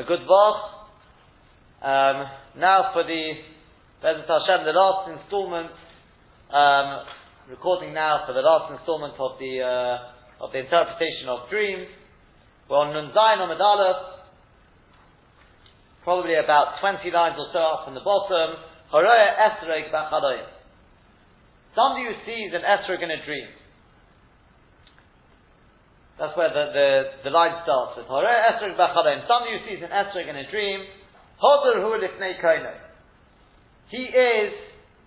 a good vach. Um, now for the Bezat Hashem, the last installment, um, recording now for the last installment of the uh, of the interpretation of dreams. We're on Nun Zayin probably about 20 lines or so up from the bottom. Horoya Esreg. Somebody who sees an Esrog in a dream. That's where the, the, the line starts with. Horoya Esreg Bachaloyim. Somebody who sees an Esrog in a dream. Hodur Hu. He is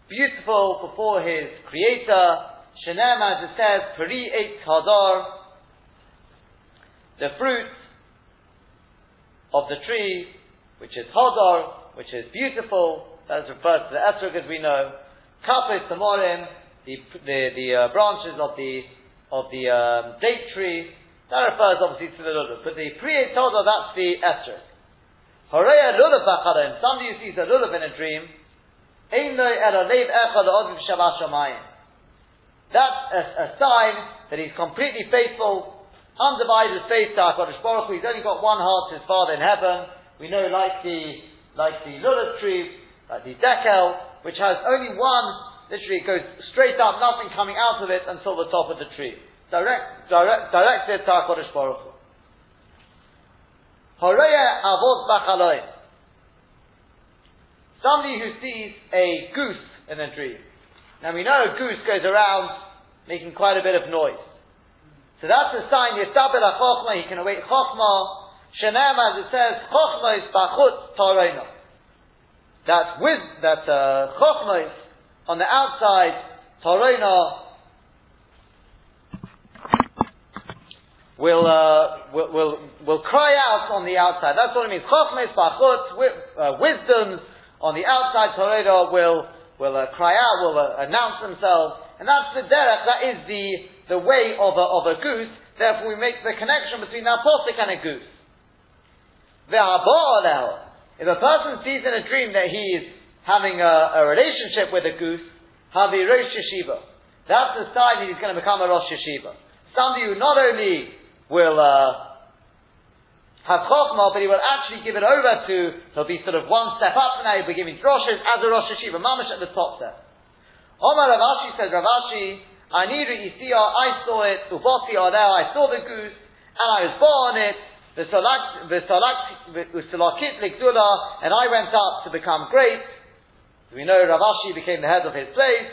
beautiful before his creator. Shenem, as it says, Peri Eitz Hadar. The fruit of the tree which is hodor, which is beautiful, that is referred to the esrog as we know. Kapis tamorim, the the, the uh, branches of the of the um, date tree, that refers obviously to the lulav. But the pre hodor, that's the esrog. Horeya lulav b'chadim, somebody who sees a lulav in a dream. That's a, a sign that he's completely faithful, undivided faith to HaKadosh Baruch Hu. He's only got one heart to his Father in heaven. We know, like the like the lulav tree, like the dekel, which has only one. Literally, it goes straight up, nothing coming out of it until the top of the tree. Direct, direct, directed to Hakadosh Baruch Hu. avod b'chaloim. Somebody who sees a goose in a dream. Now we know a goose goes around making quite a bit of noise. So that's a sign, Yistabel ha he can await chokhmah, Shenem, as it says, Chochmois bachut Torena. That's with that uh, on the outside, Torena will, uh, will, will, will cry out on the outside. That's what it means. Chochmois bachut, uh, wisdoms on the outside, Torena will, will uh, cry out, will uh, announce themselves. And that's the derech, that is the, the way of a, of a goose. Therefore, we make the connection between that posik and a goose. If a person sees in a dream that he is having a, a relationship with a goose, Havi Rosh Yeshiva. That's the sign that he's going to become a Rosh Yeshiva. Somebody who not only will uh, have Chokhmah, but he will actually give it over to, he'll be sort of one step up now, he'll be giving droshes as a Rosh Yeshiva, mamash at the top there. Omar Rav Ashi says, Rav Ashi, I need Yisiyah, I saw it, Uboti are there, I saw the goose, and I was born it, and I went up to become great. We know Rav Ashi became the head of his place.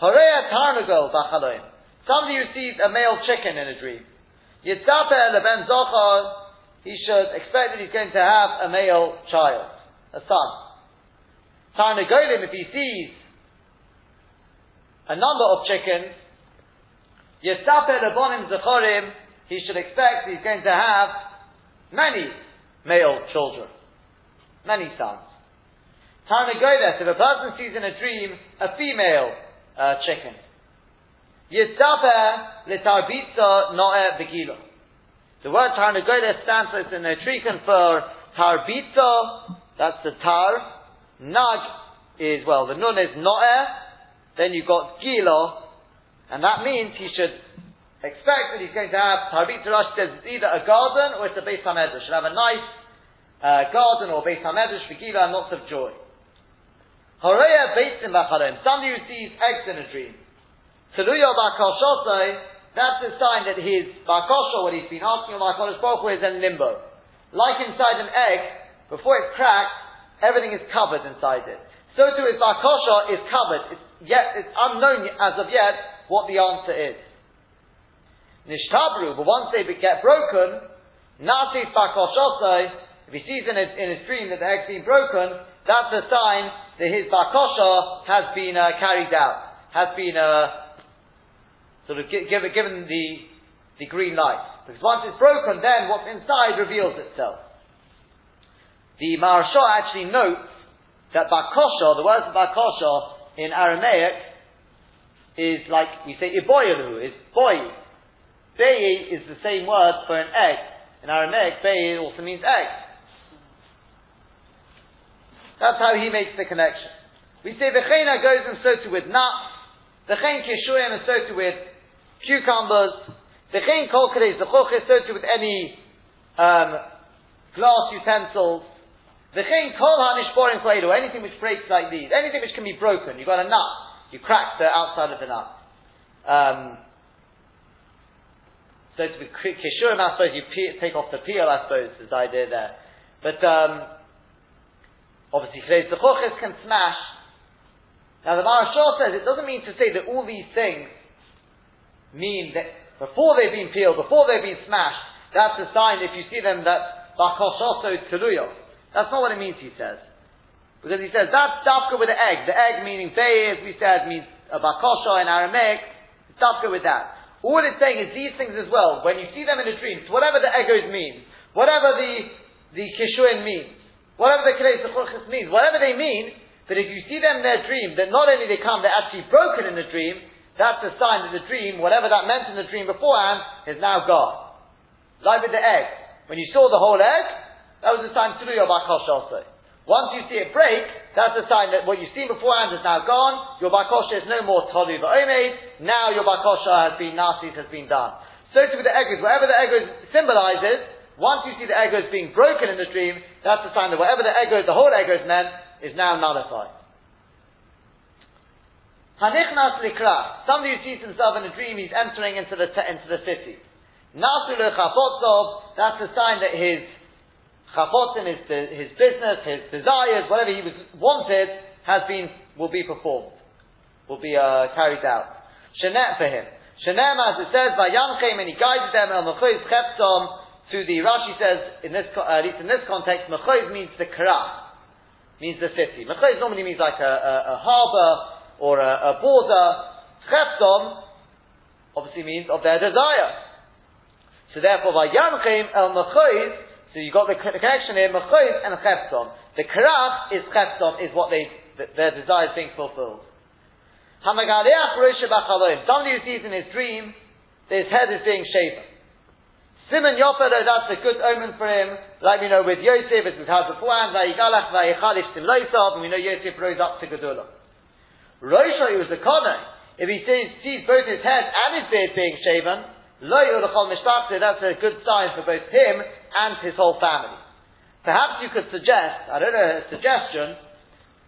Horea Tarnagel Bachaloim. Somebody received a male chicken in a dream. Yitzapeh Leben Zochar, he should expect that he's going to have a male child, a son. Tarnagolim, if he sees a number of chickens, Yitzapeh Lebonim Zechorim, he should expect he's going to have many male children, many sons. Time to go there. So if a person sees in a dream a female uh, chicken, Yitzaper litarbitza noe begilo. The word tar negoida stands for in the Trikan for tarbitza, that's the tar. Nag is, well, the nun is noe, then you've got gilo, and that means he should expect that he's going to have, Tarbit Rashi says it's either a garden or it's a Beis HaMedrash. Should have a nice uh, garden or Beis HaMedrash for Gila and lots of joy. Horeya Beitzim Bacharem, somebody who sees eggs in a dream. Teluya Bakashosai, that's a sign that his Bakosha, what he's been asking of HaKadosh Baruch is in limbo. Like inside an egg, before it's cracked, everything is covered inside it. So too his Bakosha is covered. It's yet, it's unknown as of yet what the answer is. Nishtabru, but once they get broken, Nasi Bakoshosai, if he sees in his, in his dream that the egg's been broken, that's a sign that his Bakosha has been uh, carried out, has been uh, sort of gi- given, the, the green light. Because once it's broken, then what's inside reveals itself. The Maharsha actually notes that Bakosha, the words of Bakosha in Aramaic, is like we say Iboyalu, is boy, Bei is the same word for an egg. In Aramaic, Bei also means egg. That's how he makes the connection. We say V'cheina goes and so too with nuts. Is so too with cucumbers. V'chein kol the zechuch is so with any um, glass utensils, The V'chein kol hanishborim or anything which breaks like these, anything which can be broken. You've got a nut, you crack the outside of the nut. Um, so to be kishurim, I suppose you take off the peel, I suppose, is the idea there. But um, obviously, the chuchis can smash. Now the Marashal says it doesn't mean to say that all these things mean that before they've been peeled, before they've been smashed, that's a sign if you see them that bakoshoso teluyo. That's not what it means, he says. Because he says that's dafka with the egg. The egg meaning bay, as we said, means a bakosha in Aramaic. It's dafka with that. All it's saying is these things as well. When you see them in a dream, whatever the egos mean, whatever the the kishuin means, whatever the kileis means, whatever they mean, that if you see them in their dream, that not only they come, they're actually broken in the dream. That's a sign that the dream, whatever that meant in the dream beforehand, is now gone. Like with the egg. When you saw the whole egg, that was a sign do your bakosha also. Once you see it break, that's a sign that what you've seen beforehand is now gone. Your bakosha is no more tolu va'omed. Now your bakosha has been nasis, has been done. So too with the egos. Whatever the egos symbolizes, once you see the egos being broken in the dream, that's a sign that whatever the egos, the whole egos meant, is now nullified. Hanichnas likra. Somebody who sees himself in a dream, he's entering into the, into the city. Nasu that's a sign that his chapotzim, his, his business, his desires, whatever he was wanted, has been, will be performed, will be uh, carried out. Shenet for him. Shenem, as it says, by Yanchem, and he guided them, el mechoiz cheptom, to the, Rashi says, in this, uh, at least in this context, mechoiz means the krah, means the city. Mechoiz normally means like a, a, a harbour, or a, a border. Cheptom, obviously means of their desire. So therefore, by Yanchem, el mechoiz, so you got the, connection here, Mechoiz and Cheptom. The Karach is Cheptom, is what they, their desire is being fulfilled. Hamagaleach Rosha Bachaloim. Somebody who sees in his dream, that his head is being shaven. Simon Yofer, that's a good omen for him, like we know with Yosef, as we've had beforehand, Vayigalach Vayichalish Sim and we know Yosef rose up to Gedula. Rosha, he was a Kohen, if he sees, sees both his head and his beard being shaven, that's a good sign for both him and his whole family. Perhaps you could suggest, I don't know, a suggestion,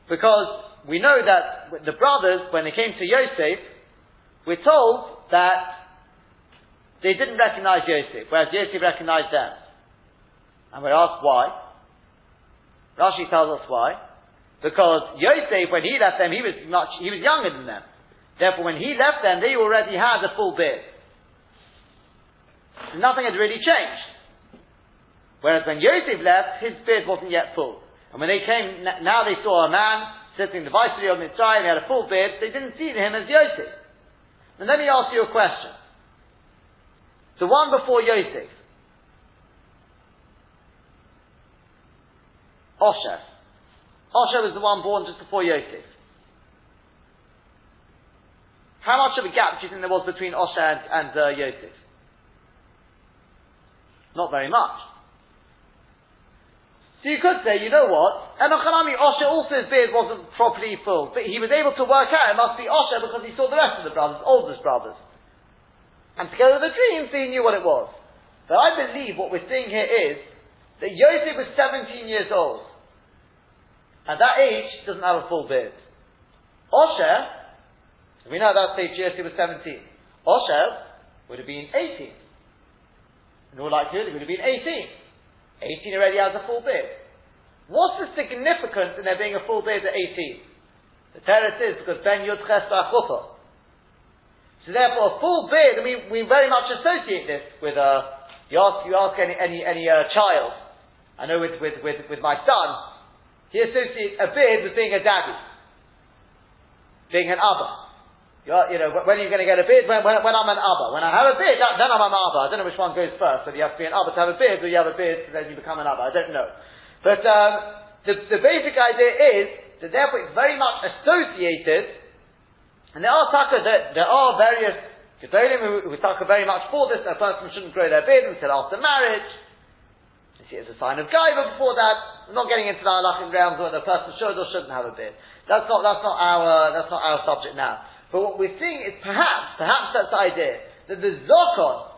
because we know that the brothers, when they came to Yosef, we're told that they didn't recognize Yosef, whereas Yosef recognized them. And we're asked why. Rashi tells us why. Because Yosef, when he left them, he was much, he was younger than them. Therefore, when he left them, they already had a full beard nothing had really changed. Whereas when Yosef left, his beard wasn't yet full. And when they came, now they saw a man sitting the viceroy of Mitzrayim, he had a full beard, they didn't see him as Yosef. And let me ask you a question. The one before Yosef, Osher. Osher was the one born just before Yosef. How much of a gap do you think there was between Osher and, and uh, Yosef? Not very much. So you could say, you know what? Enochanami Osher also his beard wasn't properly full, but he was able to work out it must be Osher because he saw the rest of the brothers, oldest brothers. And together with the dreams, he knew what it was. But I believe what we're seeing here is that Yosef was 17 years old. At that age, doesn't have a full beard. Osher, we know at that stage Yosef was 17. Osher would have been 18. In all likelihood, it would have been 18. 18 already has a full beard. What's the significance in there being a full beard at 18? The teretz is because Ben Yud Ches So therefore, a full beard, we, we very much associate this with a, uh, you ask, you ask any, any, any uh, child, I know with, with, with, with my son, he associates a beard with being a daddy, being an abba. You're, you know, when are you going to get a beard? When, when, when I'm an Abba. When I have a beard, then I'm an Abba. I don't know which one goes first. Whether you have to be an Abba to have a beard, or you have a beard then you become an Abba. I don't know. But um, the, the basic idea is that therefore it's very much associated, and there are taka, there, there are various Gedolim who, taka very much for this, a person shouldn't grow their beard until after marriage. See, it's a sign of gaiva before that. We're not getting into the halachic realms whether a person should or shouldn't have a beard. That's not, that's not our, that's not our subject now. But what we're seeing is perhaps, perhaps that's the idea, that the zokon,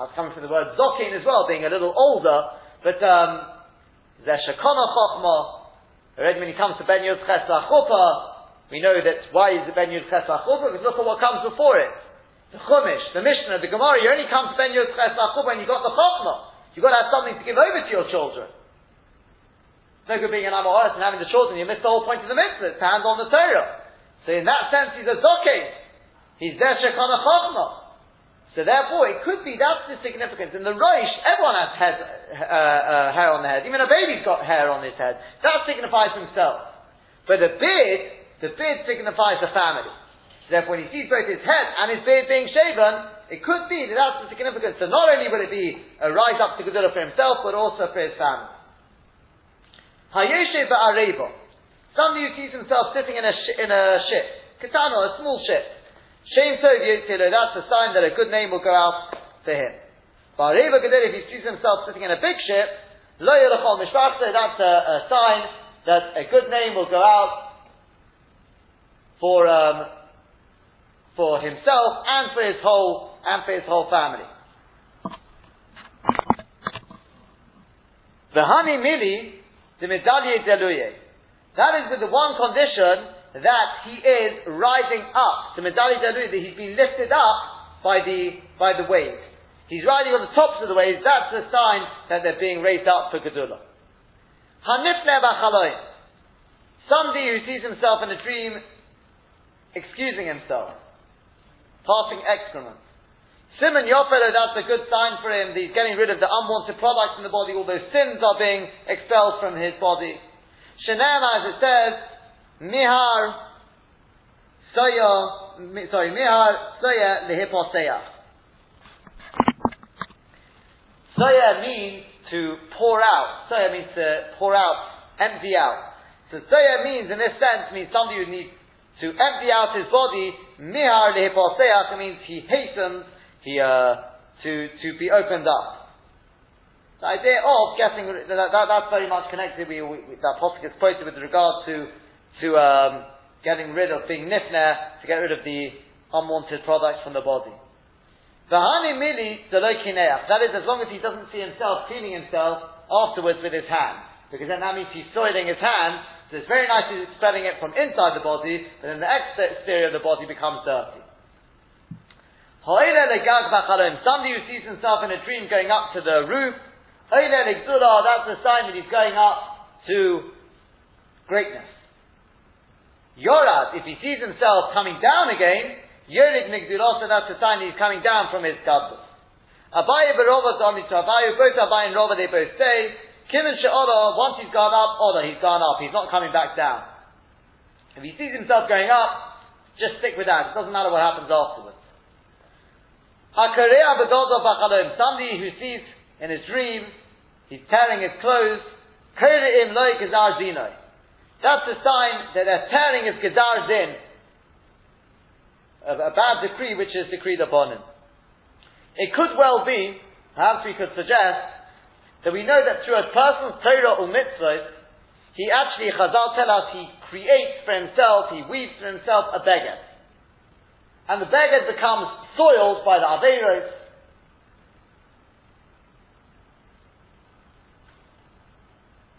has coming from the word zokin as well, being a little older, but um, Zeshakona Chochma. Already when he comes to Ben Yud we know that why is it Ben Yud Ches Because look at what comes before it. The Chumash, the Mishnah, the Gemara, you only come to Ben Yud Ches when you got the Chochma. You've got to have something to give over to your children. No good being an Amoharis and having the children, you miss the whole point of the mitzvah, to hand on the Torah. So in that sense, he's a Zokeh. He's there Shekhanah Chochma. So therefore, it could be that's the significance. In the Rosh, everyone has head, uh, uh, hair on their head. Even a baby's got hair on his head. That signifies himself. But the beard, the beard signifies the family. Therefore, when he sees both his head and his beard being shaven, it could be that that's the significance. So not only will it be a rise up to Gedula for himself, but also for his family. Hayeshe ba'areva. Somebody who sees himself sitting in a, sh- in a ship. Katana, a small ship. Shem Tov Yitzilo, that's a sign that a good name will go out to him. But Reva Gedel, if he sees himself sitting in a big ship, Lo Yelachol that's a, a, sign that a good name will go out for, um, for himself and for his whole, and for his whole family. The honey mili, the medallier deluye. That is with the one condition that he is rising up. The medalli dalui, that he's been lifted up by the, by the wave. He's riding on the tops of the waves, that's the sign that they're being raised up for Gedullah. Hanifne b'chaloim. Somebody who sees himself in a dream excusing himself, passing excrement. Simon Yofelo, that's a good sign for him. He's getting rid of the unwanted products in the body, all those sins are being expelled from his body. Shenem, as it says, Mihar Soya, sorry, Mihar Soya Lehiposeya. Soya means to pour out. Soya means to pour out, empty out. So Soya means, in this sense, means somebody who needs to empty out his body. Mihar Lehiposeya means he hastens uh, to, to be opened up. The idea of getting that, that, that's very much connected. We, we, that apostle is quoted with regard to to um, getting rid of being nifner, to get rid of the unwanted products from the body. V'hani mili That is, as long as he doesn't see himself cleaning himself afterwards with his hand, because then that means he's soiling his hand. So it's very nice he's spreading it from inside the body, but then the exterior of the body becomes dirty. Somebody who sees himself in a dream going up to the roof, that's a sign that he's going up to greatness. Yorad, if he sees himself coming down again, Yorid Migdulasa, that's a sign he's coming down from his gadlus. Abaye Berova Dami to Abaye, both Abaye and Rova, they both say, Kim and She'olah, once he's gone up, Olah, he's gone up, he's not coming back down. If he sees himself going up, just stick with that, it doesn't matter what happens afterwards. Somebody who sees in his dream, he's tearing his clothes, Kereim loy gazar zinoi. That's a sign that they're tearing his Gezar Zin, a, a bad decree which is decreed upon him. It could well be, perhaps we could suggest, that we know that through a person's Torah or mitzvah, he actually, Chazal tell us, he creates for himself, he weaves for himself a beggar. And the beggar becomes soiled by the Averos,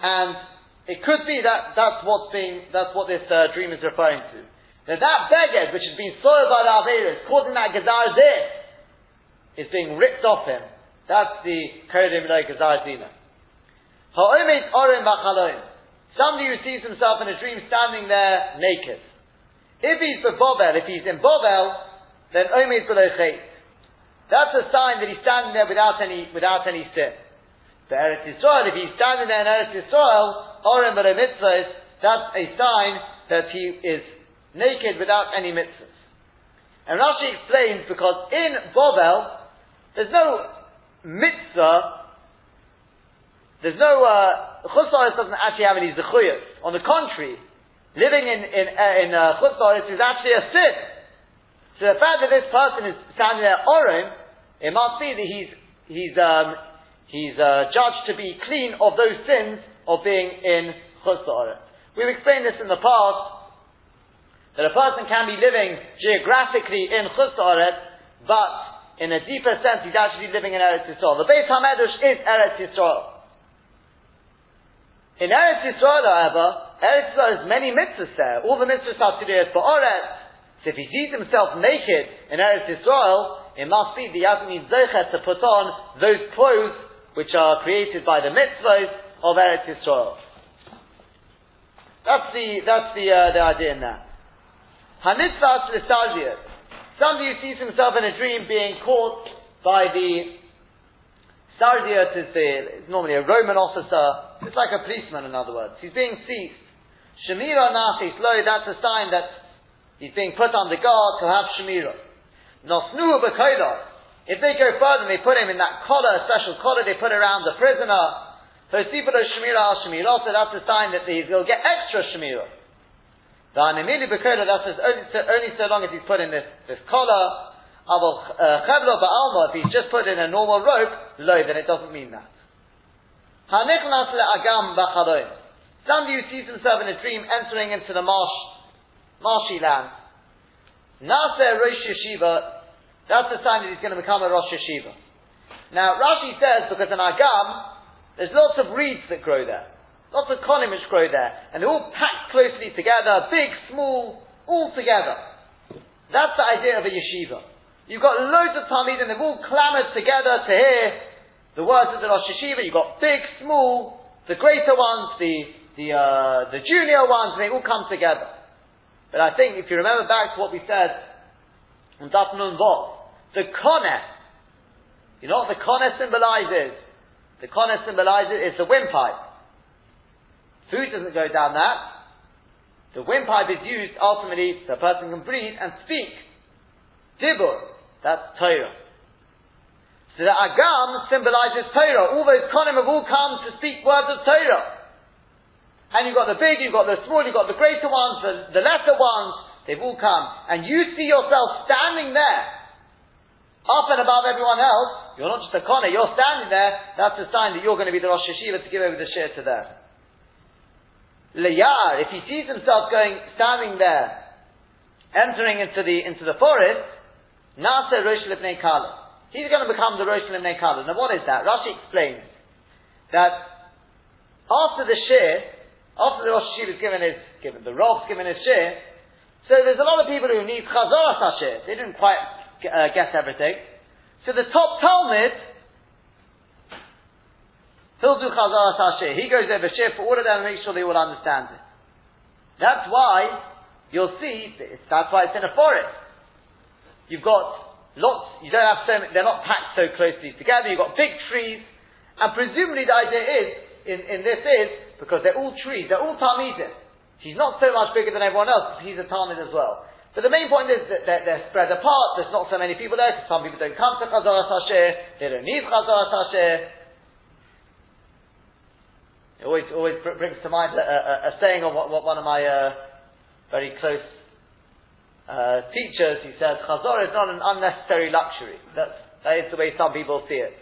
and it could be that that's what's being, that's what this uh, dream is referring to. That that beged, which has been soiled by the Averis, causing that Gazar Zin, is being ripped off him. That's the Kodim Lo Gazar Zina. Ha'omet. Somebody who sees himself in a dream standing there naked. If he's if he's in Bovel, then Omet below Chait. That's a sign that he's standing there without any, without any sin. The Eretz Yisrael, if he's standing there in Eretz Yisrael, Orim mitzvahs, that's a sign that he is naked without any mitzvahs. And Rashi explains because in Bovel, there's no mitzvah, there's no, uh, doesn't actually have any zechuyas. On the contrary, living in, in, uh, in uh, is actually a sin. So the fact that this person is standing there Orim, it must be that he's, he's, um, he's uh, judged to be clean of those sins of being in Chutz We've explained this in the past, that a person can be living geographically in Chutz but in a deeper sense he's actually living in Eretz Yisrael. The Beit HaMedrash is Eretz Yisrael. In Eretz Yisrael, however, Eretz Yisrael has many mitzvahs there. All the mitzvahs have to do with Ba'oret. So if he sees himself naked in Eretz Yisrael, it must be the Yasmin Zechet to put on those clothes which are created by the mitzvahs of Eretz Yisrael. That's the, that's the, uh, the idea in that. Hanitzvas Listajiyat. Somebody who sees himself in a dream being caught by the Sardiot is the, normally a Roman officer. It's like a policeman, in other words. He's being seized. Shemira Nafis Lo, that's a sign that he's being put under guard to have Shemira. Nosnu B'Kodah. If they go further they put him in that collar, a special collar they put around the prisoner, so Sifra Shemira al Shemira, so that's a sign that he'll get extra Shemira. The Animili that's only, only so long as he's put in this, this collar, Uh, Chavlo ba'alma, if he's just put in a normal rope, low, then it doesn't mean that. Hanichnas le'agam b'chaloim. Somebody who sees himself in a dream entering into the marsh, marshy land. Naseh Rosh Yeshiva, that's the sign that he's going to become a Rosh Yeshiva. Now, Rashi says, because in Agam, there's lots of reeds that grow there. Lots of konim which grow there. And they're all packed closely together, big, small, all together. That's the idea of a yeshiva. You've got loads of Talmud and they've all clamoured together to hear the words of the Rosh Hashiva. You've got big, small, the greater ones, the, the, uh, the junior ones, and they all come together. But I think if you remember back to what we said on Daf Nun Vov, the koneh, you know what the koneh symbolizes? The koneh symbolizes is the windpipe. Food doesn't go down that. The windpipe is used ultimately so a person can breathe and speak. Dibur. That's Torah. So the Agam symbolizes Torah. All those konim have all come to speak words of Torah. And you've got the big, you've got the small, you've got the greater ones, the, the lesser ones, they've all come. And you see yourself standing there, up and above everyone else, you're not just a koner, you're standing there, that's a sign that you're going to be the Rosh Hashiva to give over the share to them. Leyar, if he sees himself going, standing there, entering into the, into the forest, Nasa Rosh Kala. He's going to become the Rosh Kala. Now what is that? Rashi explains that after the share, after the Rosh Hashiva is given his, given, the Rov's given his share, so there's a lot of people who need Chazorah Hashir. They didn't quite uh, get everything. So the top Talmud, he'll do Chazorah Hashir. He goes over share for all of them and make sure they all understand it. That's why you'll see, that's why it's in a forest. You've got lots, you don't have so many, they're not packed so closely together, you've got big trees, and presumably the idea is, in, in this is, because they're all trees, they're all Talmidim. He's not so much bigger than everyone else, he's a Talmud as well. But the main point is that they're, they're spread apart, there's not so many people there, because some people don't come to Chazaras Hasher, they don't need Chazaras Hasher. It always, always brings to mind a, a, a saying of what, what one of my uh, very close uh, teachers, he says, Chazor is not an unnecessary luxury. That's, that is the way some people see it.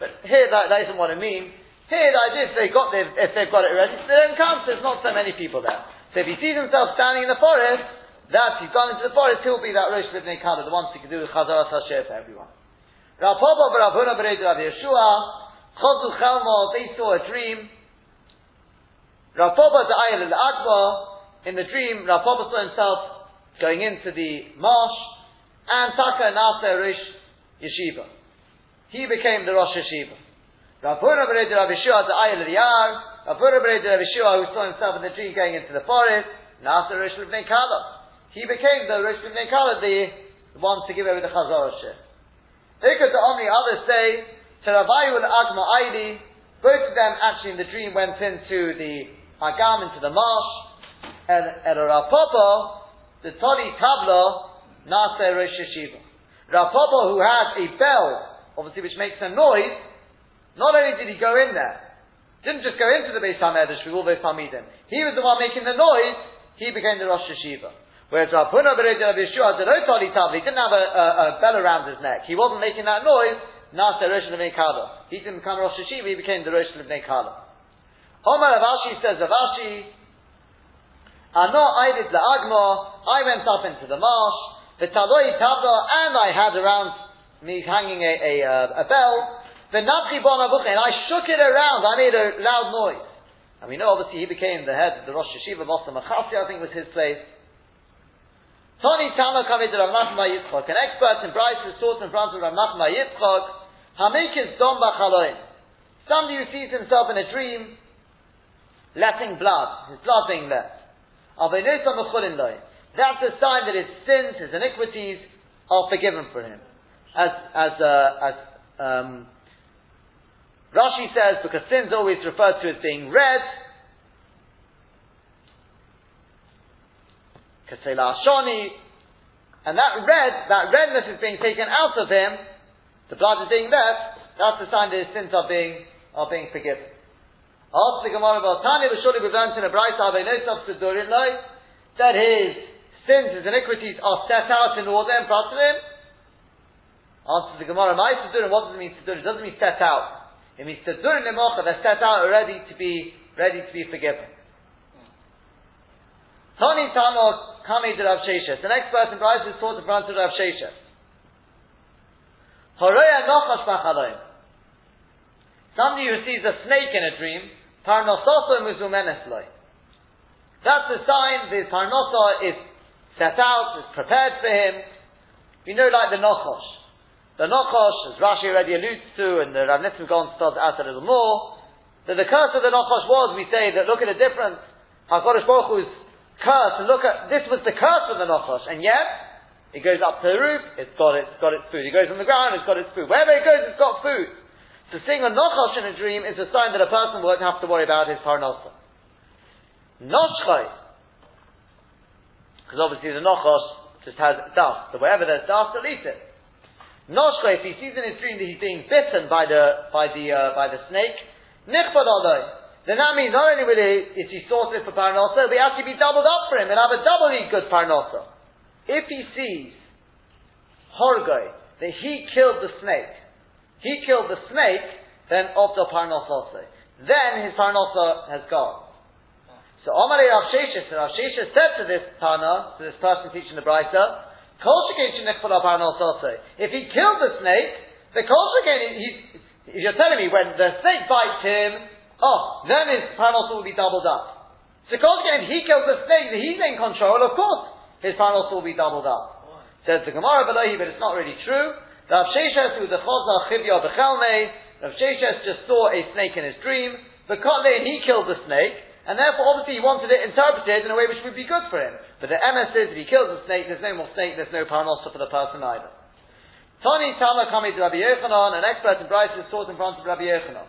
But here, that, that isn't what I mean. Here, the idea is they got their, if they've got it already, they don't count, there's not so many people there. So if he sees himself standing in the forest, that he's gone into the forest, he'll be that Rosh Livnei Kala, the ones who can do the Chazor Hashem for everyone. Rav Papa Rav Huna Rav Yeshua, Chozu Chelmo, they saw a dream. Rav Papa Ayel al in the dream, Rav saw himself going into the marsh, and Taka Rosh Yeshiva. He became the Rosh Yeshiva. Rav Huna Bered Rav Yeshua the Ayel Yar, Rav Huna Bered Rav Yeshua who saw himself in the tree going into the forest, Nasa Rosh Livnei Kala. He became the Rosh Livnei Kala, the, the one to give over the Chazor Shir. Ikot the Omni, others say, to Ravayu and Agma Aidi, both of them actually in the dream went into the Agam, into the marsh, and, and Rav Papa, the Tali Tabla Nase Rosh Yeshiva. Rav Papa, who has a bell, obviously which makes a noise, not only did he go in there, didn't just go into the Beis HaMedrash with all those Talmidim, he was the one making the noise, he became the Rosh Yeshiva. Whereas Rav Huna Bereid Rav Yeshua, the no Tali Tabla, he didn't have a, a, a, bell around his neck, he wasn't making that noise, Nase Rosh Levnei. He didn't become Rosh Yeshiva, he became the Rosh Levnei Kala. Omar Rav Ashi says, Rav Ashi, Ano Aidit La'agmo, I went up into the marsh, the Taloi Tabla, and I had around me hanging a, a, uh, a bell, the Nabchi Bon and I shook it around, I made a loud noise. And we know obviously he became the head of the Rosh Yeshiva, Mosta Machasi, I think was his place. Tony coming to Rav Nachman Yitzchak, an expert in Bryce taught in front of Rav Nachman Yitzchak, Hamikis Dom Bachaloim. Somebody who sees himself in a dream, letting blood, his blood being let. That's a sign that his sins, his iniquities, are forgiven for him. As, as, uh, as um, Rashi says, because sin's always referred to as being red, and that red, that redness is being taken out of him, the blood is being left, that's the sign that his sins are being, are being forgiven. Ask the Gemara about Tanya, surely we've learned in a bright that his sins, his iniquities are set out in order in front of him. Answers the Gemara, My Sidurim, what does it mean Sidurim? It doesn't mean set out. It means Sidurim Lemocha, they're set out ready to be, ready to be forgiven. Tony Tano to Rav Sheshes. The next person, Bryce, is taught in front of Rav Sheshes. Somebody who sees a snake in a dream, That's the sign that Parnosa is set out, is prepared for him. You know, like the Nochosh. The Nochosh, as Rashi already alludes to, and the Rav Nitzim Gon spells out a little more, that the curse of the Nochosh was, we say, that look at the difference. HaKadosh Baruch Hu's curse, and look at, this was the curse of the Nochosh, and yet, it goes up to the roof, it's got, it's got its food. It goes on the ground, it's got its food. Wherever it goes, it's got food. So seeing a Nochosh in a dream is a sign that a person won't have to worry about his Parnasa. Noshchai, because obviously the Nochosh just has dust. So wherever there's dust, least it. Noshchai, if he sees in his dream that he's being bitten by the, by the, uh, by the snake, Nichbad then that means not only will he, if he it for parnasa, it'll actually be doubled up for him. and have a doubly good parnasa. If he sees Horgoi, that he killed the snake, he killed the snake, then of the parnasa Then his parnasa has gone. So Omar Rav Sheshes, Rav Sheshes said to this Tana, to this person teaching the Brisa, if he killed the snake, the Kol if you're telling me when the snake bites him, Oh, then his panos will be doubled up. So if he kills the snake he's in control, of course, his panos will be doubled up. Says the Gemara Balahi, but it's not really true. Rav Sheshes, who the Chozah Chivya Bechelme, Rav Sheshes just saw a snake in his dream, the Kotle, and he killed the snake, and therefore obviously he wanted it interpreted in a way which would be good for him. But the MS is, if he kills the snake, there's no more snake, there's no panos for the person either. Tony Tama to Rabbi Yochanan, an expert in Bryce, is taught in front of Rabbi Yochanan.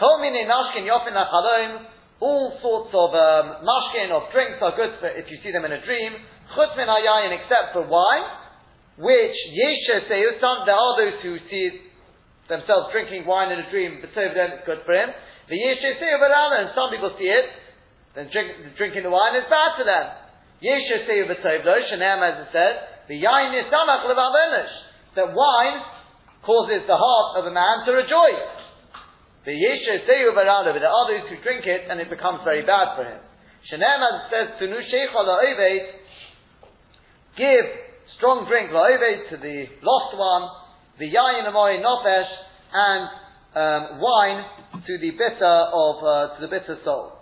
Kol mini nashkin yofin achaloim, all sorts of um, mashkin, of drinks are good for, if you see them in a dream. Chutz min except for wine, which yesha seyutam, there are those who see themselves drinking wine in a dream, but so then it's good for him. The yesha seyuvarana, and some people see it, then drink, drinking the wine is bad for them. Yesha seyuvatovlo, shenem as it says, the yayin is samach that wine causes the heart of a man to rejoice. The Yesha Barada, but there are others who drink it and it becomes very bad for him. Sheneman says to Nu Sheikha give strong drink to the lost one, the Yayin Amori Nofesh, and um, wine to the bitter of, uh, to the bitter soul.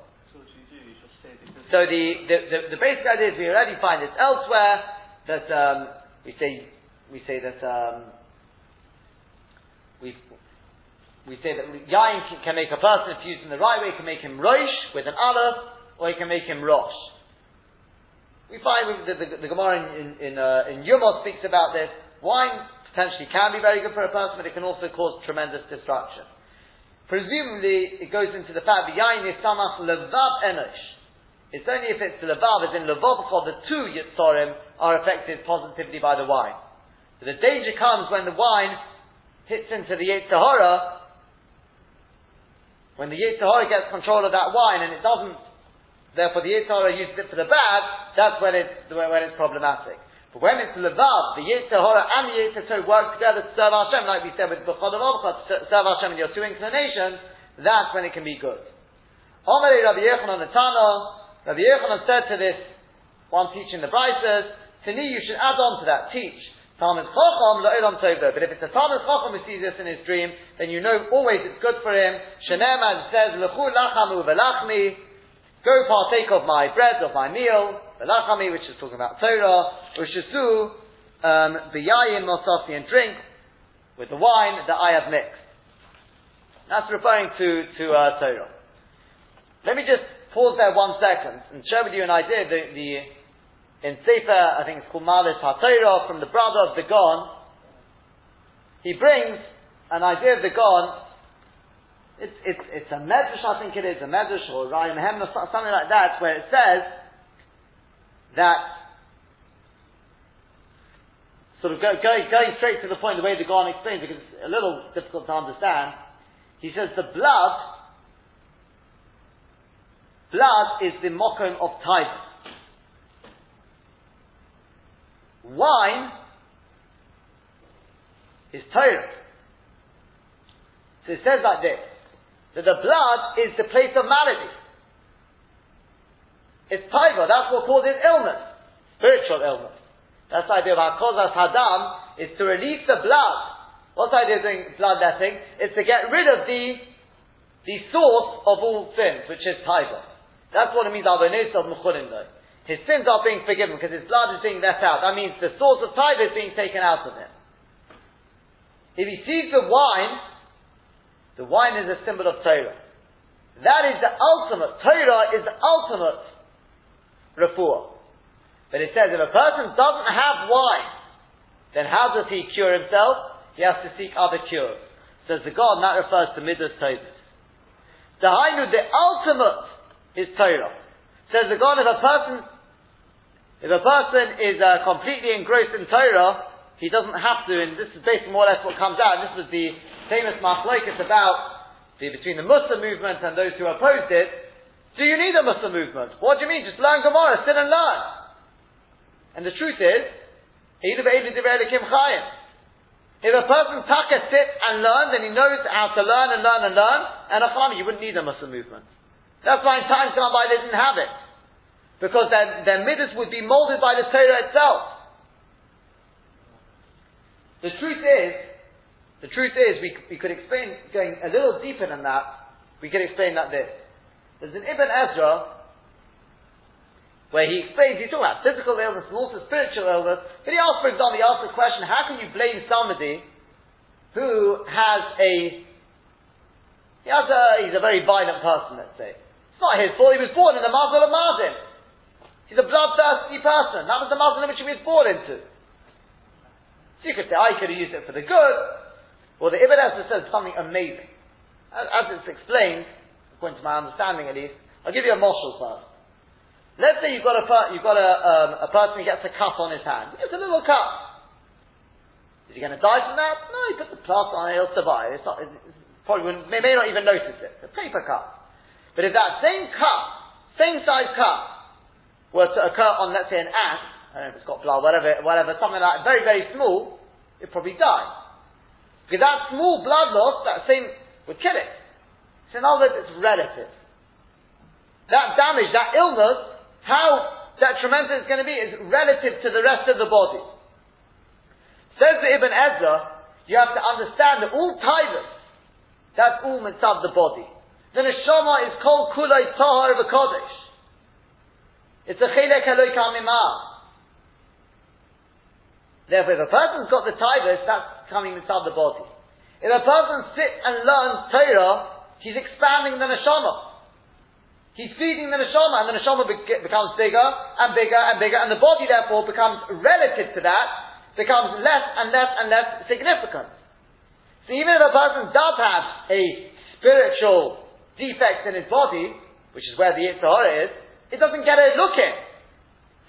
So the, the, the, the, basic idea is we already find it elsewhere that um, we say we say that um, we we say that yain can, can, make a person, if used in the right way, can make him roish with an aleph, or he can make him rosh. We find the, the, the Gemara in, in, uh, in speaks about this. Wine potentially can be very good for a person, but it can also cause tremendous destruction. Presumably, it goes into the fact that yain levav enosh. It's only if it's the levav, as in levav, the two yitzorim are affected positively by the wine. But the danger comes when the wine hits into the Yetzirah when the Yitzhara gets control of that wine and it doesn't, therefore the Yitzhara uses it for the bad, that's when it's, when it's problematic. But when it's Levav, the Yitzhara and the Yitzhara work together to serve Hashem, like we said with Bechod of to serve Hashem in your two inclinations, that's when it can be good. Omeri Rabbi the Tana, Rabbi Yochanan said to this one teaching the Brises, to me you should add on to that, teach Talmud Chacham La'ilam Tov But if it's a Talmud Chacham who sees this in his dream, then you know always it's good for him. Shenem as says, L'chu lachamu velachmi, go partake of my bread, of my meal, velachami, which is talking about Torah, Ushasu, um, biyayin mosafi, and drink with the wine that I have mixed. That's referring to, to uh, Torah. Let me just pause there one second and share with you an idea. The, the in Sefer, I think it's called Malis HaTorah, from the brother of the Gon, he brings an idea of the Gon. It's, it's, it's a medrash, I think it is, a medrash or Rayim Hemna, something like that, where it says that, sort of go, going, going straight to the point, the way the Gon explains because it's a little difficult to understand. He says the blood, blood is the mokum of tithing. Wine is Torah. So it says like this, that the blood is the place of malady. It's taiva, that's what causes illness, spiritual illness. That's the idea of Hakozas Hadam, is to release the blood. What's the idea of doing bloodletting? It's to get rid of the, the source of all sins, which is taiva. That's what it means, Avonis of though. His sins are being forgiven because his blood is being let out. That means the source of tithe is being taken out of him. If he sees the wine, the wine is a symbol of Torah. That is the ultimate. Torah is the ultimate refuah. But it says if a person doesn't have wine, then how does he cure himself? He has to seek other cures. Says the Gon, and that refers to Midas Torah. The Hainu, the ultimate is Torah. Says the Gon, if a person if a person is uh, completely engrossed in Torah, he doesn't have to, and this is basically more or less what comes out. This was the famous machlokes about the, between the Mussar movement and those who opposed it. Do you need a Mussar movement? What do you mean? Just learn Gemara, sit and learn. And the truth is, if a person taka sits and learns and he knows how to learn and learn and learn, and a you wouldn't need a Mussar movement. That's why in times gone by they didn't have it. Because their, their midas would be molded by the Torah itself. The truth is, the truth is, we, we could explain, going a little deeper than that, we could explain that this. There's an Ibn Ezra, where he explains, he's talking about physical illness and also spiritual illness, but he asks, for example, he asks the question, how can you blame somebody who has a, he has a, he's a very violent person, let's say. It's not his fault, he was born in the Mazel of Mazin. He's a bloodthirsty person. That was the Muslim which he was born into. So you could say, I could have used it for the good. Well, the Ibn Ezra says something amazing. As, as, it's explained, according to my understanding at least, I'll give you a marshal first. Let's say you've got a, you've got a, um, a person who gets a cut on his hand. It's a little cut. Is he going to die from that? No, he puts a plaster on it, he'll survive. It's not, it's probably may, may not even notice it. It's a paper cut. But if that same cut, same size cut, were to occur on, let's say, an ant, I don't know if it's got blood, whatever, whatever, something like very, very small, it'd probably die. Because that small blood loss, that same, would kill it. So other words, it's relative. That damage, that illness, how detrimental it's going to be is relative to the rest of the body. Says the Ibn Ezra, you have to understand that all tivus, that's all mitzvah the body. The neshama is called kulay tahar of a kodesh. It's a chilek haloi kamimah. Therefore, if a person's got the tivus, that's coming inside the body. If a person sits and learns Torah, he's expanding the neshama. He's feeding the neshama, and the neshama be- becomes bigger and bigger and bigger, and the body therefore becomes relative to that, becomes less and less and less significant. So even if a person does have a spiritual defect in his body, which is where the Yitzhahara is, it doesn't get a look in.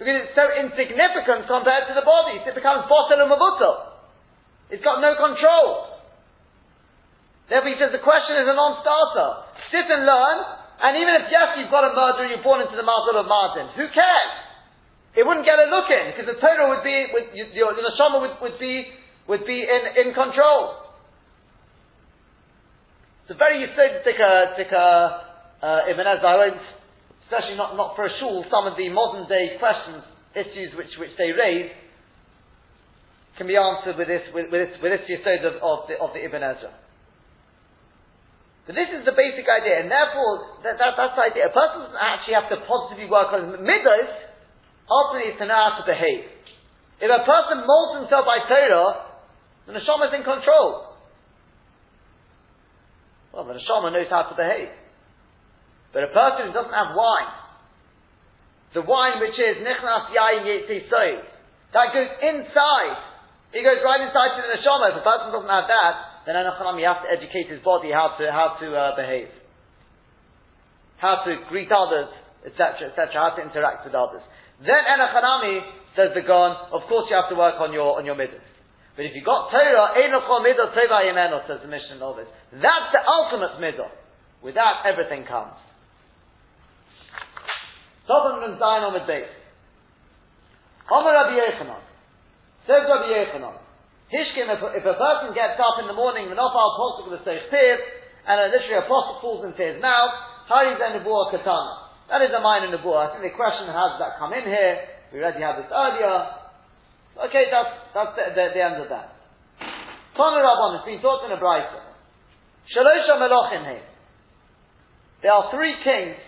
Because it's so insignificant compared to the body. It becomes bottle and It's got no control. Therefore he says the question is a non-starter. Sit and learn, and even if yes, you've got a murderer, you're born into the muzzle of Martin, who cares? It wouldn't get a look in, because the Torah would be, would, your, your neshama would, would be, would be in, in control. It's a very Yisodic, uh, uh, Ibn Ezra. Especially not, not for a shul, some of the modern day questions, issues which, which they raise, can be answered with this, with, with this, with this of, of, the, of the Ibn Ezra. But this is the basic idea, and therefore, that, that, that's the idea. A person doesn't actually have to positively work on midos, ultimately it's to know how to behave. If a person molds himself by Torah, the neshama is in control. Well, the neshama knows how to behave. But a person who doesn't have wine, the wine which is nichnas yayin soy, that goes inside. It goes right inside to the neshama. If a person doesn't have that, then Anachanam, he has to educate his body how to, how to uh, behave. How to greet others, etc., etc., how to interact with others. Then Enochanami, says the Gon, of course you have to work on your, on your middle. But if you got Torah, Enochol middle Tova Yemeno, says the Mishnah Novice. That's the ultimate middle. With that, everything comes. Tobin and Zion on the base. Omer Rabbi. Says Rabbi Yochanan. Hishkim, if, a person gets up in the morning, the nofal posuk with a seich piv, and literally a posuk falls into his mouth, hari then nebuah katana. That is a minor nebuah. I think the question, how does that come in here? We already had this earlier. Okay, that's, that's the, the, the end of that. Tana Rabban, it's been taught in a Brisa. Shalosha Melochim here. There are three kings.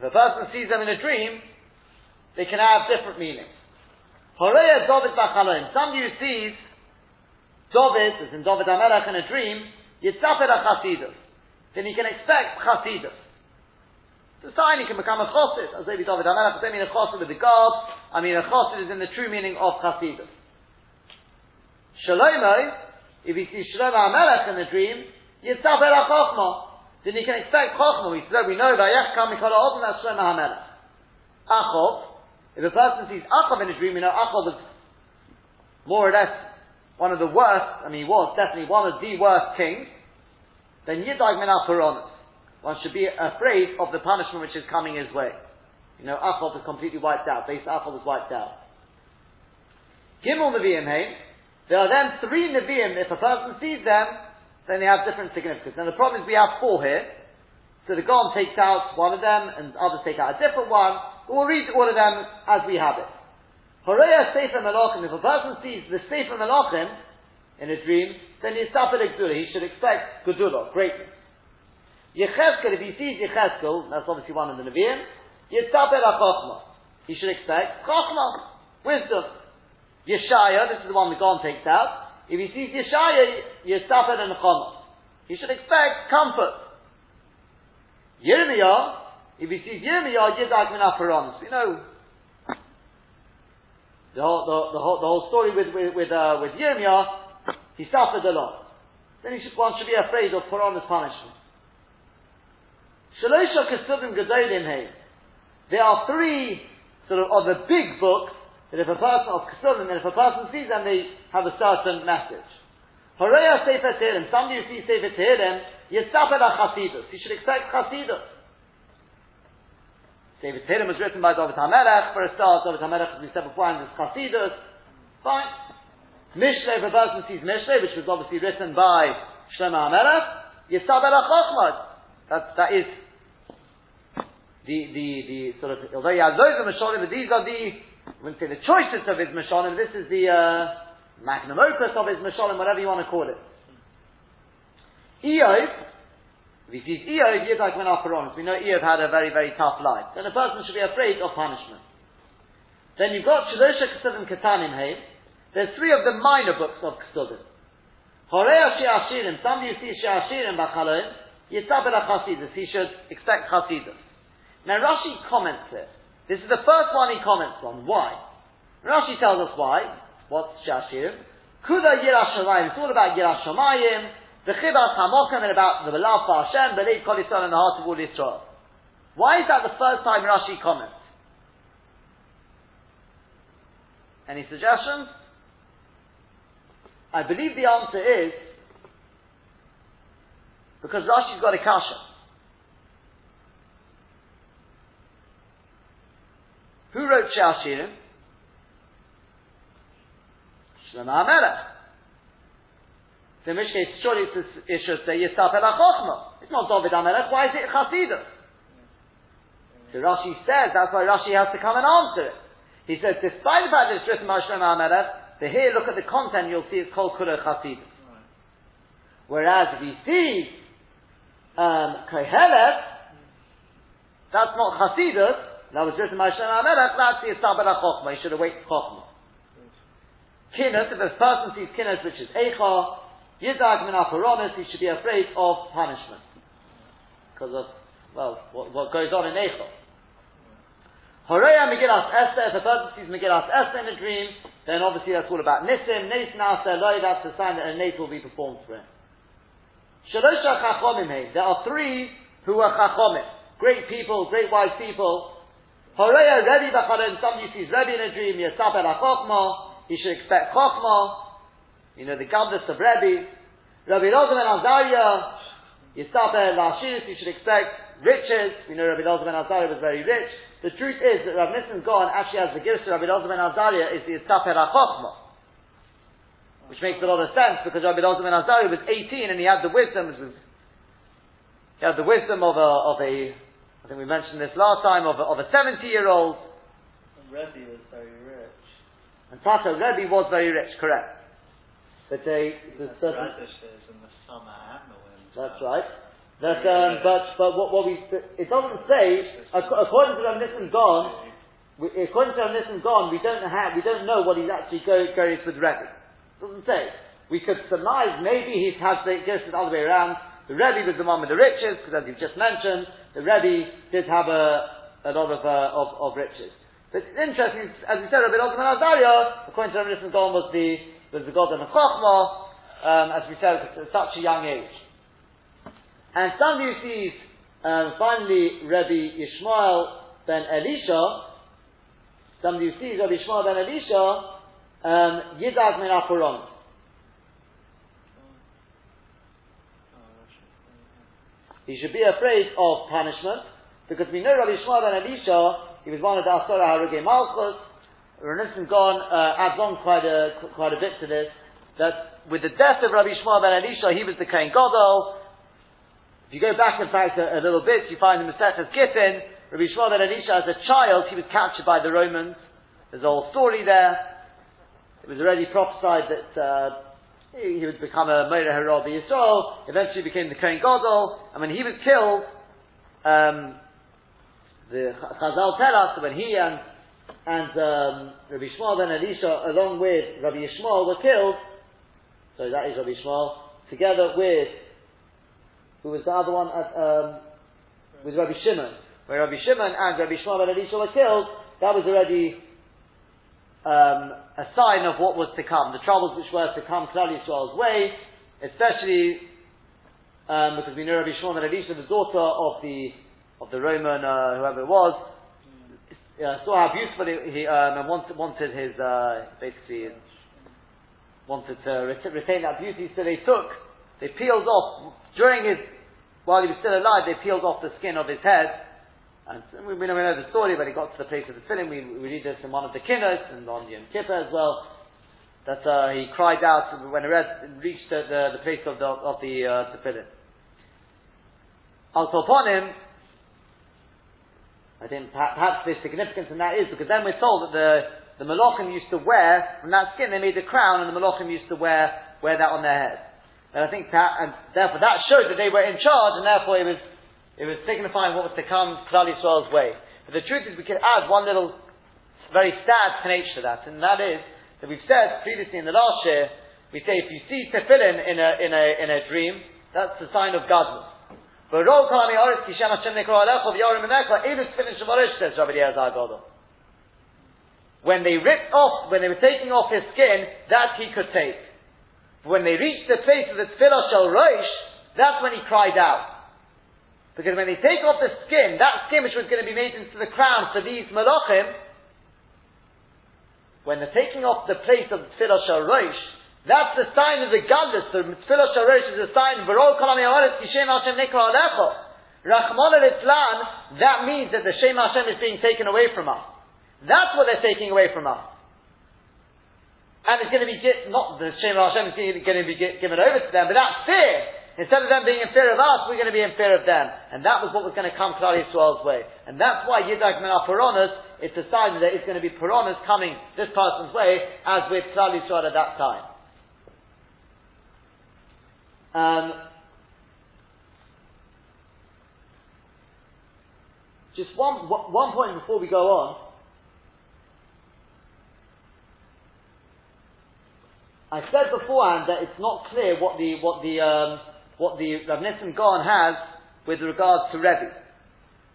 If a person sees them in a dream, they can have different meanings. Horeya David Bachalom. Some you sees David, as in David HaMelech in a dream, Yitzafer HaChasidus. Then he can expect Chasidus. The sign he can become a Chosid, as maybe David HaMelech, I don't mean a Chosid with the guard, I mean a Chosid is in the true meaning of Chasidus. Shalomo, if he sees Shlomo HaMelech in the dream, Yitzafer HaChochma. Then he can expect Chochma. We, we know Vayech Kam Mikol HaOdin, that's Shlomo HaMelech. Achov, if a person sees Achov in a dream, you know Achov is more or less one of the worst, I mean, he was definitely one of the worst kings, then Yidag min One should be afraid of the punishment which is coming his way. You know, Achov is completely wiped out. Base Achov is wiped out. Gimel Nevi'im hey, there are then three Nevi'im, if a person sees them, then they have different significance. And the problem is we have four here. So the Gon takes out one of them, and others take out a different one. We'll read all of them as we have it. Horeya Sefer Malachim, if a person sees the Sefer Malachim in a dream, then he's Gdula. He should expect Gdula, greatness. Yecheskel, if he sees Yecheskel, that's obviously one of the Nevi'im, Yitzapel HaChochma. He should expect Chochma, wisdom. Yeshaya, this is the one the Gon takes out. If he sees Yeshaya, Yitzapel and. He should expect comfort. Yirmiyah, if he sees Yirmiyah, Yidak Min We know the whole, the, the whole, the whole story with, with, with, uh, with Yirmiyah, he suffered a lot. Then he one should be afraid of Qur'an's punishment. Shalosha Kesubim Gedolim Hey. There are three sort of, of the big books that if a person of Kesubim, and if a person sees them, they have a certain message. Horeya Sefer Tehillim, somebody who sees Sefer Tehillim, Yitzapel HaChasidus. He should expect Chasidus. David Tehillim was written by David HaMelech. For a start, David HaMelech, as we said before, and this Chasidus. Fine. Mishle, if a person sees Mishle, which was obviously written by Shlomo HaMelech, Yisab El HaChochmad. That, that is the, the, the sort of, although he has of Mishalim, but these are the, I wouldn't say the choicest of his Mishalim, this is the, uh, magnum opus of his Mishalim, whatever you want to call it. Eob, if he sees Eob, Yitzhak went after Romas. We know Eob had a very, very tough life. Then a person should be afraid of punishment. Then you've got Shalosha Kesuvim Ketanim Hey. There's three of the minor books of Kesuvim. Horea Shiashirim, somebody who sees Shiashirim Bachalon, Yitzabel Chasidus, he should expect Chasidus. Now Rashi comments it. This is the first one he comments on. Why? Rashi tells us why. What's Shiashirim? Kuda Yirashamayim. It's all about Yirashamayim. The Chibas Hamokim and about the love for Hashem, believe Kol Yisrael in the heart of all Israel. Why is that the first time Rashi comments? Any suggestions? I believe the answer is because Rashi's got a kasha. Who wrote Shashirim? Shlomo. In which case, surely it should say Yisaf El It's not David HaMelech, why is it Chasidus? So Rashi says, that's why Rashi has to come and answer it. He says, despite the fact that it's written by Shlomo HaMelech, But here, look at the content, you'll see it's called Kula Chasidus. Whereas if you see um, Kohelet, that's not Chasidus, that was written Shem HaMelech, that's the Estabel HaChochma, you should await Chochma. Kinnis, if a person sees kinnis, which is Eicha, Yidag min he should be afraid of punishment. Because of, well, what, what goes on in Eicha. Horeya Megillas Esther, if a person sees Megillas Esther in a dream, then obviously that's all about Nisim, Nes Nasa Eloi, that's the sign that a Nes will be performed for him. Shalosha Chachomim There are three who are Chachomim. Great people, great wise people. Horeya Rebbe Bachalem, somebody sees Rebbe in a dream, Yasap El he should expect Chochmah, you know, the godless of Rebbe. Rabbi Elazar ben Azariah, Yisaper Lashiris, you should expect riches. We know Rabbi Elazar ben Azariah was very rich. The truth is that Rav Nissen Gaon actually has the gift of Rabbi Elazar ben Azariah is the Yisaper HaChochmah. Which makes a lot of sense because Rabbi Elazar ben Azariah was 18 and he had the wisdom, he had the wisdom of a, of a, I think we mentioned this last time, of a, of a 70 year old. Rebbe was very rich. And Tata Rebbe was very rich, correct. But they, the radishes in the summer and the winter. That's right. That, um, but but what, what we it doesn't say according to Rav Nissen Gon, according to Rav Nissen Gon, we don't have we don't know what he's actually going goes with Rebbe. It doesn't say. We could surmise maybe he has the goes the other way around. The Rebbe was the one with the riches because as you've just mentioned, the Rebbe did have a a lot of uh, of, of riches. But it's interesting, as we said, Rabbi Elazar Azaria, according to Rabbi Nissen Gon, was the was the God of Chachma, um, as we said, at such a young age. And somebody who sees, um, finally, Rabbi Ishmael ben Elisha, somebody who sees Rabbi Ishmael ben Elisha, um, Yidag min Apuron. He should be afraid of punishment, because we know Rabbi Ishmael ben Elisha, he was one of the Asura Haruge Malchus, Renissim Gon uh, adds on quite a, quite a bit to this, that with the death of Rabbi Shmuel ben Elisha, he was the Kohen Gadol, if you go back, in fact, a, a little bit, you find in Maseches Gittin, Rabbi Shmuel ben Elisha, as a child, he was captured by the Romans. There's a whole story there. It was already prophesied that uh, he, he, would become a Meir Harabi Yisrael, eventually became the Kohen Gadol, and when he was killed, um, the Chazal tell us that when he and and um, Rabbi Shmuel ben Elisha, along with Rabbi Yishmael, were killed. So that is Rabbi Yishmael, together with who was the other one at, um, with Rabbi Shimon, where Rabbi Shimon and Rabbi Shmuel ben Elisha were killed, that was already um, a sign of what was to come, the troubles which were to come Klal Yisrael's way, especially um, because we know Rabbi Shmuel ben Elisha, the daughter of the of the Roman uh, whoever it was, uh, saw how beautiful he, he um, wanted, wanted his uh, basically wanted to retain that beauty, so they took they peeled off, during his, while he was still alive, they peeled off the skin of his head. And we, we, know, we know the story, but he got to the place of the tefillin. We, we read this in one of the kinnos and on Yom Kippur as well. That uh, he cried out when he reached the, the, the, place of the, of the uh, tefillin. Also upon him, I think perhaps the significance in that is because then we're told that the, the Malachim used to wear, from that skin they made a crown and the Malachim used to wear, wear that on their head. And I think that, and therefore that showed that they were in charge, and therefore it was, it was signifying what was to come Klal Yisrael's way. But the truth is, we could add one little, very sad tenage to that, and that is that we've said previously in the last year, we say if you see tefillin in a in a in a dream, that's a sign of godliness. When they ripped off, when they were taking off his skin, that he could take. When they reached the place of the Tfilah Shal Rosh, that's when he cried out. Because when they take off the skin, that skin which was going to be made into the crown for these malachim, when they're taking off the place of the Tfilah Shal Rosh, that's the sign of the godless. The Tfilah Shal Rosh is a sign, V'rol Hashem Nikra Alecho. Rachmon that means that the Shem Hashem is being taken away from us. That's what they're taking away from us and it's going to be not the Shem Hashem is going to be given over to them, but that fear Instead of them being in fear of us, we're going to be in fear of them. And that was what was going to come Klal Yisrael's way. And that's why Yidak Menah Puronas, it's decided that it's going to be Puronas coming this person's way, as with Klal Yisrael at that time. Um, just one, one point before we go on. I said beforehand that it's not clear what the what the um, what the Rav Nissen Gaon has with regards to Rebbe.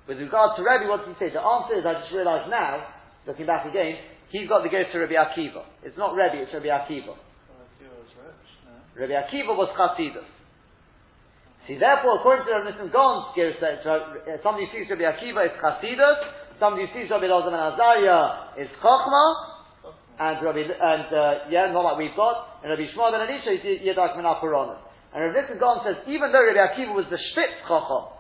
With regards to Rebbe, what does he say? The answer is, I just realised now, looking back again, he's got the go to Rabbi Akiva. It's not Rebbe, it's Rabbi Akiva. Rabbi Akiva was Chasidus. See, therefore, according to Rav Nissen Gaon's uh, somebody sees Rabbi Akiva is Chasidus, somebody sees Rabbi Elazar ben Azariah is Chochmah, and Rabbi, and uh, yeah, not like we've got, and Rabbi Shmuel ben Elisha is Yedak min And Rabbi Nissen Gaon says, even though Rabbi Akiva was the Spitz Chacham,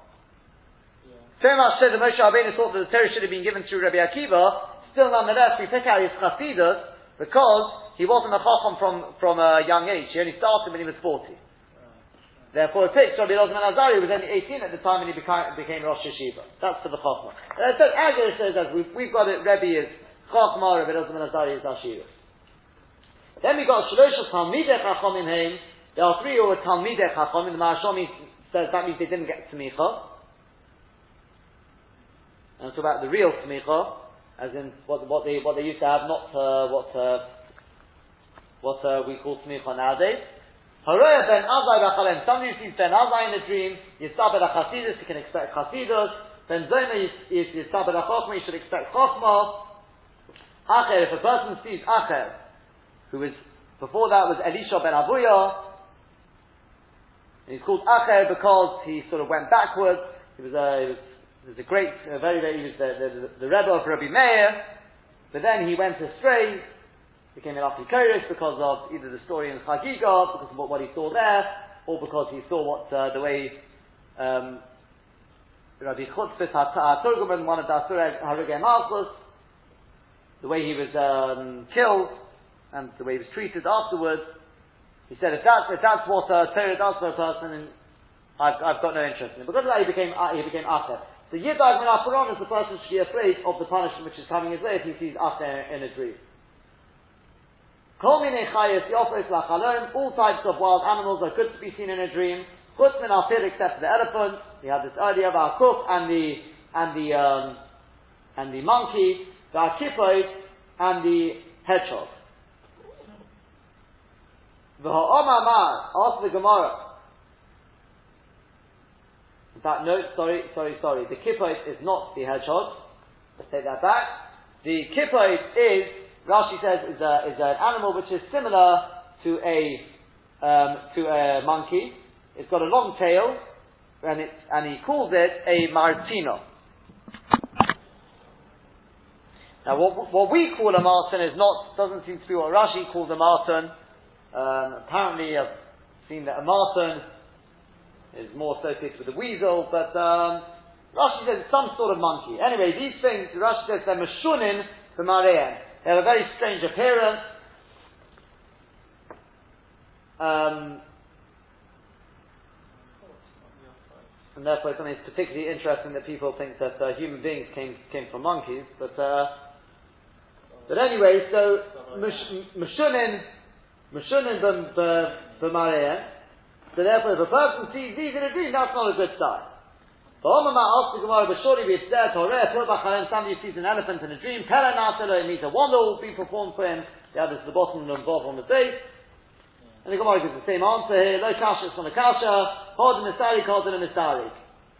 so much so that Moshe Rabbeinu thought that the Torah should have been given to Rabbi Akiva, still nonetheless we pick out his Chasidus, because he wasn't a Chacham from, from a young age, he only started when he was 40. Therefore, it picks Rabbi Elazar Azari was only 18 at the time and he became, became Rosh Hashiva. That's for the Chachma. Uh, so, as it says, as we've, we've got it, Rebbe is Chachma, Rabbi Elazar Azari is Ashirus. Then we got Shlosh Talmidei Chachamim Heim. There are three who were Talmidei Chachamim. The Maharshomi says that means they didn't get Tmicha. And talk about the real Tmicha, as in what, what, they, what they used to have, not uh, what, uh, what uh, we call Tmicha nowadays. Haroya ben Azai b'chalem. Somebody sees ben Azai in a dream, Yitzabed Chasidus, you can expect Chasidus. Ben Zoma Yitzabed Chachma, you should expect Chachma. Acher, if a person sees Acher, who was, before that was Elisha ben Avuya, he's called Acher because he sort of went backwards, he was a, he was, he a great, a very, very, he was the, the, the Rebbe of Rabbi Meir, but then he went astray, became an Afikoris because of either the story in Chagiga, because of what, what he saw there, or because he saw what, uh, the way, um, Rabbi Chutzpis HaTurguman, one of the Asur Harugei Malchus, the way he was um, killed and the way he was treated afterwards, he said, if that's, if that's what uh, Torah does for a person, I've, I've got no interest in it. Because of that, he became, uh, he became Acher. So Yidag min is the person should be afraid of the punishment which is coming his way if he sees Acher in a dream. All types of wild animals are good to be seen in a dream. Chutz min except the elephant. We had this earlier about Kuf and the and the um, and the monkey the akipot, and the hedgehog. The ha'omamar, ask the Gemara. In fact, no, sorry, sorry, sorry. The kipot is not the hedgehog. Let's take that back. The kipot is, Rashi says, is, a, is an animal which is similar to a um, to a monkey. It's got a long tail, and, it's, and he calls it a martino. Now, what, what we call a marten is not, doesn't seem to be what Rashi calls a marten. Um, apparently, I've seen that a marten is more associated with a weasel, but um, Rashi says it's some sort of monkey. Anyway, these things, Rashi says they're mashunin for Mariam. They have a very strange appearance. Um, and therefore, it's something that's particularly interesting that people think that uh, human beings came came from monkeys. But uh, but anyway, so Meshunin, Meshunin b'marein. So therefore, if a person sees these in a dream, that's not a good sign. Asked the Gemara, but surely we said, somebody sees an elephant in a dream, Pela Naselo, it means a wonder will be performed for him. The other is the bottom and above on the base. And the Gemara gives the same answer here, Lo kasha from the kasha, Hod misari, Hod misari.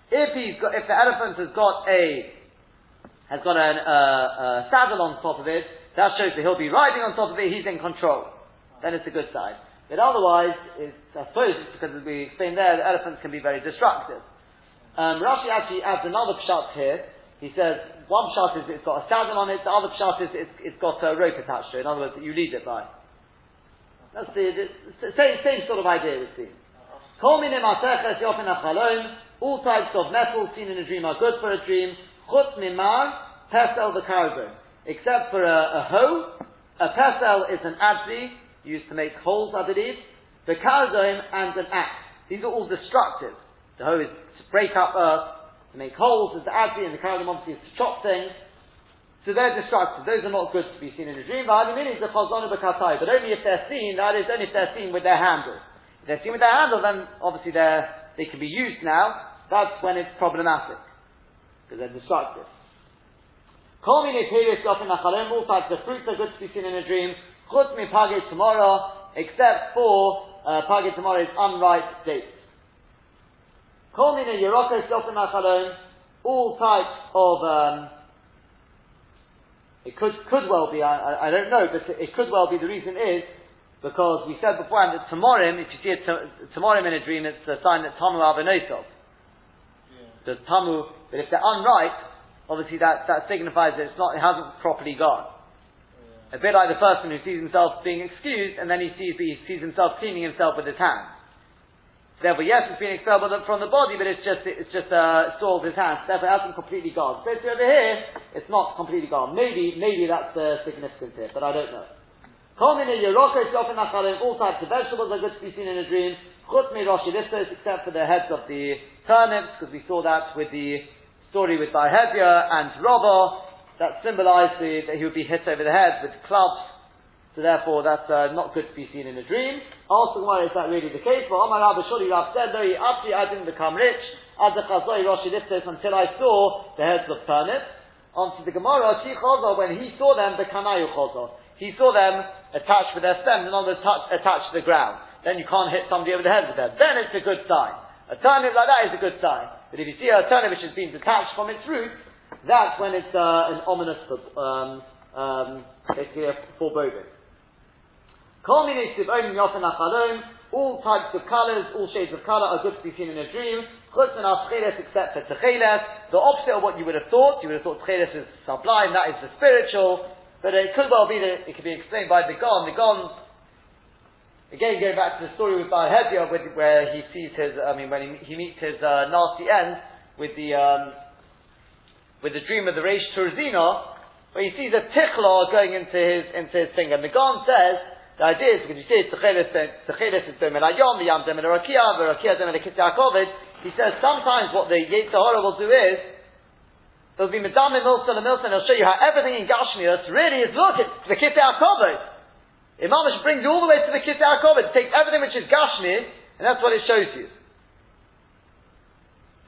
If he's got, if the elephant has got a has got a, uh, a saddle on top of it, that shows that he'll be riding on top of it, he's in control. Then it's a good sign. But otherwise, I suppose it's because as we explained there, the elephants can be very destructive. Um, Rashi actually adds another pshat here. He says, one pshat is it's got a saddle on it, the other pshat is it's, it's got a rope attached to it. In other words, you lead it by. That's the, the same, same sort of idea it seems. All types of metals seen in a dream are good for a dream. Chut mimar, pesel the carbon. Except for a, a hoe, a pesel is an adzi, used to make holes, I believe, the carbon and an axe. These are all destructive. The hoe is to break up earth, to make holes, as the adzi, and the karadim obviously is to chop things. So they're destructive. Those are not good to be seen in a dream. But only if they're seen, that is only if they're seen with their handle. If they're seen with their handle, then obviously they're, they can be used now. That's when it's problematic. Because they're destructive. All types of fruits are good to be seen in a dream. Chutz mi tomorrow, except for uh, page tomorrow is unripe dates. Kol mine yerokos all types of um, it could, could well be, I, I, don't know, but it could well be the reason is because we said beforehand that Tamorim, if you see a Tamorim in a dream, it's a sign that Tamu Avanosov. Yeah. The Tamu, but if they're unripe, obviously that, that signifies that it's not, it hasn't properly gone. Yeah. A bit like the person who sees himself being excused and then he sees, he sees himself cleaning himself with his hands. Therefore, yes, it's been expelled from the body, but it's just it's just uh, soiled his hands. Therefore, it hasn't completely gone. So over here, it's not completely gone. Maybe maybe that's the significance here, but I don't know. All types of vegetables are good to be seen in a dream. except for the heads of the turnips, because we saw that with the story with Dihebia and Rabba, that symbolized the, that he would be hit over the head with clubs so therefore, that's uh, not good to be seen in a dream. Also, why is that really the case? But Omar Rabbi Shuri Rab said, no, after I didn't become rich, as a chazoi Roshi Liftos, until I saw the heads of turnips. Onto the Gemara, Shi when he saw them, the Kanayu. He saw them attached with their stems, and on the attached to the ground. Then you can't hit somebody over the head with them. Then it's a good sign. A turnip like that is a good sign. But if you see a turnip which has been detached from its roots, that's when it's uh, an ominous, um, um, basically a foreboding. All types of colors, all shades of color are good to be seen in a dream. Except for techeles, the opposite of what you would have thought. You would have thought techeles is sublime, that is the spiritual. But it could well be that it could be explained by the Gon. The Gon, again, going back to the story with Barhebia, where he sees his, I mean, when he, he meets his uh, nasty end with the um, with the dream of the Reish Turzina, where he sees a tichla going into his into his finger. And the Gon says the idea is because you say Tzechelis is Domen Ayom, Yam Domen Rakia, Rakia Domen Yakovid. He says sometimes what the Yetzirah will do is there'll be Medamim Milson and Milson. He'll show you how everything in Gashmius really is look it's the Kitzah Yakovid. Imamish brings you all the way to the Kitzah Yakovid. Take everything which is Gashmi, and that's what it shows you.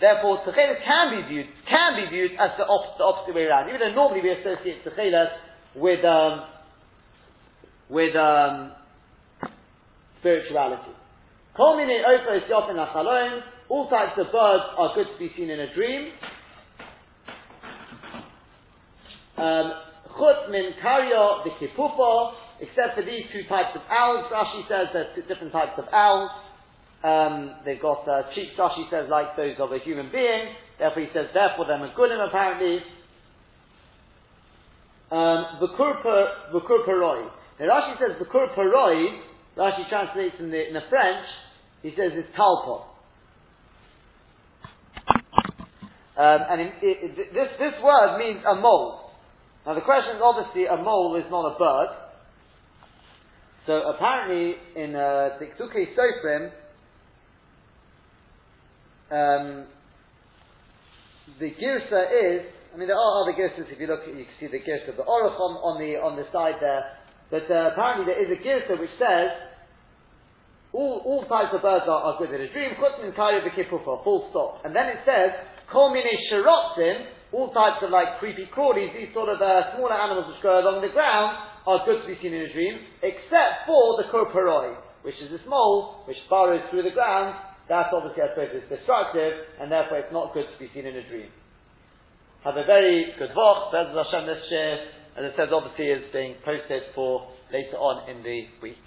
Therefore, Tzechelis can be viewed can be viewed as the, the opposite way around. Even though normally we associate Tzechelis with um, with um, spirituality. All types of birds are good to be seen in a dream. Um, chut min karyo v'kipupo, except for these two types of owls. Rashi says there's different types of owls. Um, they've got uh, cheeks, Rashi says, like those of a human being. Therefore, he says, therefore, they're magunim, apparently. Um, v'kur paroi. Now Rashi says Bekur Paroi, Rashi translates in the, in the French, he says it's Talpo. Um, and it, it, this, this word means a mole. Now the question is obviously a mole is not a bird. So apparently in uh, Sofrim, um, the girsa is, I mean there are other girsas if you look, you can see the girsa of the Oroch on, on, the, on the side there, but uh, apparently there is a girsa which says all, all types of birds are, are good in a dream. Chutmin kayo v'kipufa, full stop. And then it says kol mine all types of like creepy crawlies, these sort of uh, smaller animals which go along the ground are good to be seen in a dream, except for the koparoi, which is this mole which burrows through the ground. That's obviously, I suppose, is destructive, and therefore it's not good to be seen in a dream. Have a very good vach. Bez Hashem this year. As it says, obviously, is being posted for later on in the week.